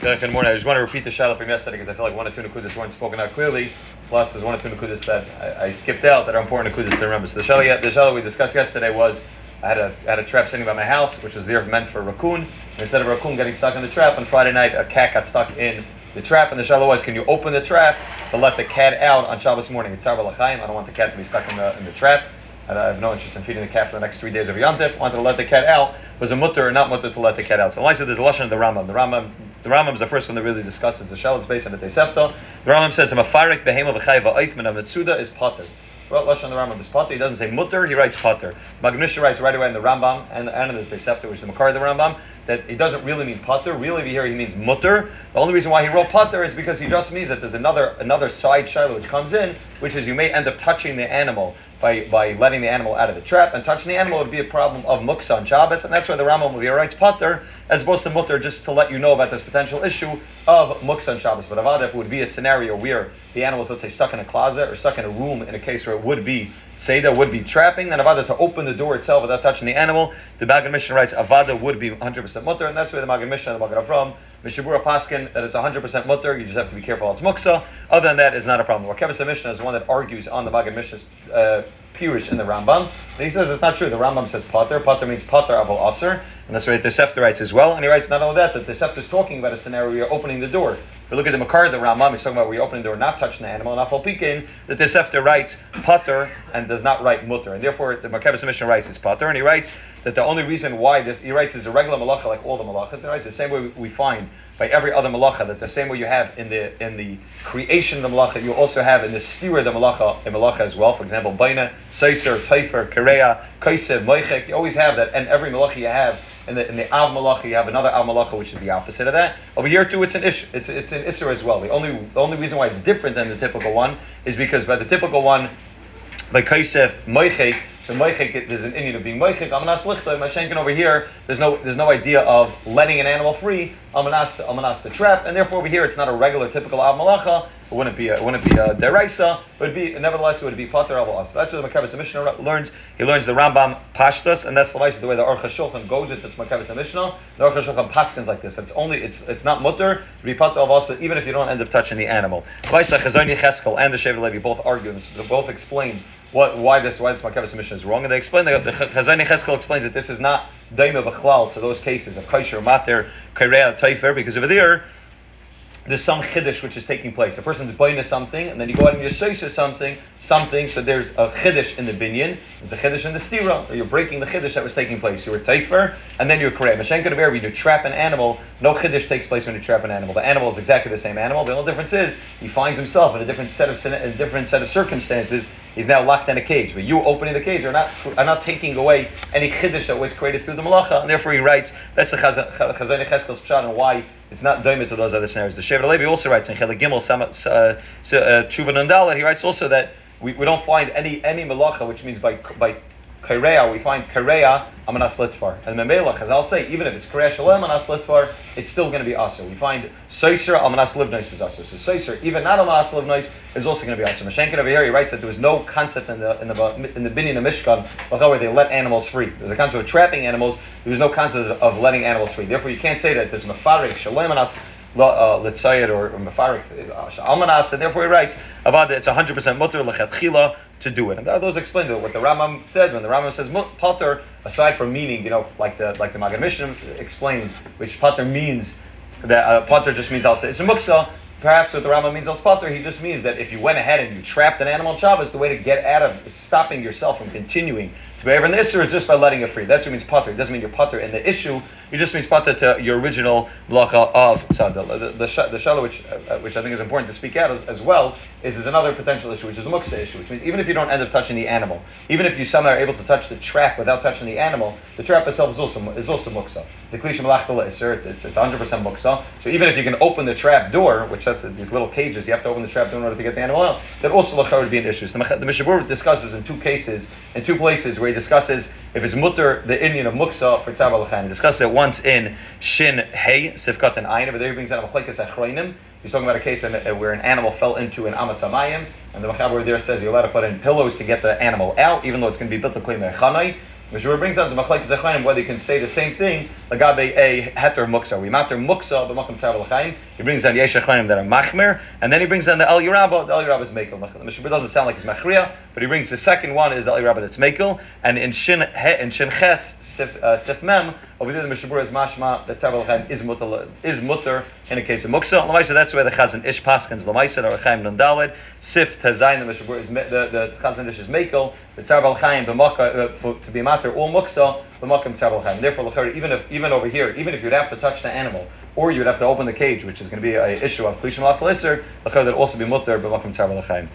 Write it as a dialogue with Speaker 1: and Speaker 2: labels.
Speaker 1: Good morning. I just want to repeat the shadow from yesterday because I feel like one or two nukudas weren't spoken out clearly. Plus, there's one or two nukudas that I, I skipped out that are important nukudas to remember. So the shadow, the shadow we discussed yesterday was I had a I had a trap sitting by my house, which was there meant for raccoon. And instead of raccoon getting stuck in the trap, on Friday night a cat got stuck in the trap. And the shadow was, can you open the trap to let the cat out on Shabbos morning? It's Sarva I don't want the cat to be stuck in the in the trap. I have no interest in feeding the cat for the next three days of Yom Tif. Wanted to let the cat out. Was a mutter or not mutter to let the cat out? So, like I said, there's a lesson of the Rambam. The Rambam the Rambam is the first one that really discusses the. It's based on the Tosefta. The Rambam says, "Hamafarik behema v'chayva oifman of mitzuda is potter." Well, Lashon the Rambam is potter. He doesn't say mutter. He writes potter. Maggid Mishnah writes right away in the Rambam and, and in the Tosefta, which is the Makar of the Rambam, that he doesn't really mean potter. Really, here he means mutter. The only reason why he wrote potter is because he just means that there's another another side shiloh which comes in, which is you may end up touching the animal by, by letting the animal out of the trap, and touching the animal would be a problem of muksa on Shabbos, and that's why the Rambam will writes potter as opposed to mutter, just to let you know about this potential issue of muksa on Shabbos. But avad, if would be a scenario where the animal is, let's say, stuck in a closet or stuck in a room in a case where it would be Seder would be trapping, then Avada to open the door itself without touching the animal. The Maggid Mishnah writes Avada would be 100% mutter, and that's where the Maggid Mishnah and the Magen Avraham Mishabura Paskin that it's 100% mutter. You just have to be careful. It's muksa. Other than that, is not a problem. Kevis Mishnah is one that argues on the Maggid Mishnah's uh, Pirish in the Rambam. He says it's not true. The Rambam says potter. Potter means potter avol aser, and that's what the Sefter writes as well. And he writes not only that, that the Sefter is talking about a scenario where you're opening the door. If you look at the Makar, the Rambam, he's talking about where you're opening the door, not touching the animal, not pekin, that the Sefter writes potter and does not write mutter. And therefore, the Makkah Mishnah writes is potter, and he writes that the only reason why this, he writes is a regular malacha like all the malachas. He writes the same way we find by every other malacha, that the same way you have in the in the creation of the malacha, you also have in the stira the malacha in malacha as well. For example, baina, seiser, taifer, kareya, kaisev, moichek. You always have that, and every malacha you have in the in the av malacha, you have another av malacha, which is the opposite of that. Over here too, it's an ish, it's it's an isser as well. The only the only reason why it's different than the typical one is because by the typical one, by kaisef moichek so moichik, there's an Indian of being moichik. Amanas lichta. Mashenkin over here, there's no there's no idea of letting an animal free. Amanas amanas the trap, and therefore over here it's not a regular typical av malacha. It wouldn't be a, it wouldn't be a deraisa, but be nevertheless it would be pater So that's what the Makkabis Mishnah learns. He learns the Rambam Pashtas, and that's the way the Aruch Shulchan goes. It, it's Makkabis Mishnah. The Aruch Shulchan paskins like this. It's only it's it's not mutter to be pater al even if you don't end up touching the animal. And the Shevet Levi both argue, they both explain what, why this why this Makkah submission is wrong, and they explain the, the Cheskel explains that this is not daima b'chlal to those cases of kaisher mater kairea taifer because over there there's some chiddush which is taking place. A person's buying something, and then you go out and you say something, something. So there's a chiddush in the binyan, there's a chiddush in the stira, you're breaking the chiddush that was taking place. You were taifer, and then you're correct. Mashenka Dever, when you trap an animal, no chiddush takes place when you trap an animal. The animal is exactly the same animal. The only difference is he finds himself in a different set of a different set of circumstances. He's now locked in a cage. But you opening the cage are not are not taking away any chiddush that was created through the malacha, and therefore he writes that's the Chazon Yechezkel's pshat and why it's not doimit to those other scenarios. The Shevet Levi also writes in Chelik Gimel uh, uh, Tshuva Nandala. He writes also that we, we don't find any any malacha, which means by by Kareya, we find Kareya Amanas Litvar. And Memelach, as I'll say, even if it's Kareya Shalem Amanas Litvar, it's still going to be Asa. We find Soiser Amanas Livnois is Asa. So Soiser, even not Amanas Livnois, is also going to be Asa. Mashenkin over here, he writes that there was no concept in the in the in the Binyan of Mishkan where they let animals free. There's a concept of trapping animals. There was no concept of letting animals free. Therefore, you can't say that there's Mefarik Shalem Amanas Litzayed uh, or Mefarik uh, Almanas, and therefore he writes, Avada, it's 100% mutter lechatchila to do it. And those explain what the Rambam says when the Rambam says potter, aside from meaning, you know, like the like the Maggid Mishnah explains, which potter means that uh, potter just means say it's a muksa. Perhaps what the Rambam means al potter, he just means that if you went ahead and you trapped an animal Shabbos, the way to get out of stopping yourself from continuing to be the issue is just by letting it free. That's what means potter. It doesn't mean you're potter in the issue. It just means potter to your original blacha of tzadal. The, the, the, shallow, which, uh, which I think is important to speak out as, as well, is, is another potential issue, which is the muksa issue, which means even if you don't end up touching the animal, even if you somehow are able to touch the trap without touching the animal, the trap itself is also, is also muksa. It's a klisha malach it's, it's, it's 100% muksa. So even if you can open the trap door, which that's a, these little cages, you have to open the trap door in order to get the animal out, that also would be an issue. So the, the Mishnah Berurah discusses in two cases, in two places where where he discusses if it's mutter the Indian of muksa for tzav alachan. He discusses it once in Shin Hey Sifkat and Ayin. But there he brings out a machlekes achroinim. He's talking about a case uh, where an animal fell into an amasamayim, and the machaber there says you're allowed to put in pillows to get the animal out, even though it's going to be built to clean the chanai. Mishur brings down to Machlaik Zechayim whether you can say the same thing, Lagabe a heter muksa. We matter muksa, b'makom tzar l'chaim. He brings down Yesh Zechayim that are machmer, and then he brings down the Eliyah Rabbah. The Eliyah Rabbah is mekel. The Mishur doesn't sound like he's machria, but he brings the second one is the Eliyah Rabbah that's mekel, and in Shin he, in Shin Ches Sif, uh, Sif Mem, over there the Mishnah Berurah is mashma the Tzar L'chaim is mutter is mutter in a case of muksa. Lamaisa, that's where the Chazon Ish Paskins Lamaisa or Chaim Nundalid Sif Tazayin the Mishnah Berurah is the the Chazon Ish is mekel. The Tzar L'chaim b'maka uh, to be matter or muksa b'makam Tzar L'chaim. Therefore, even if even over here, even if you'd have to touch the animal or you'd have to open the cage, which is going to be an issue of Klishim Lachal Isser, that also be mutter b'makam Tzar L'chaim.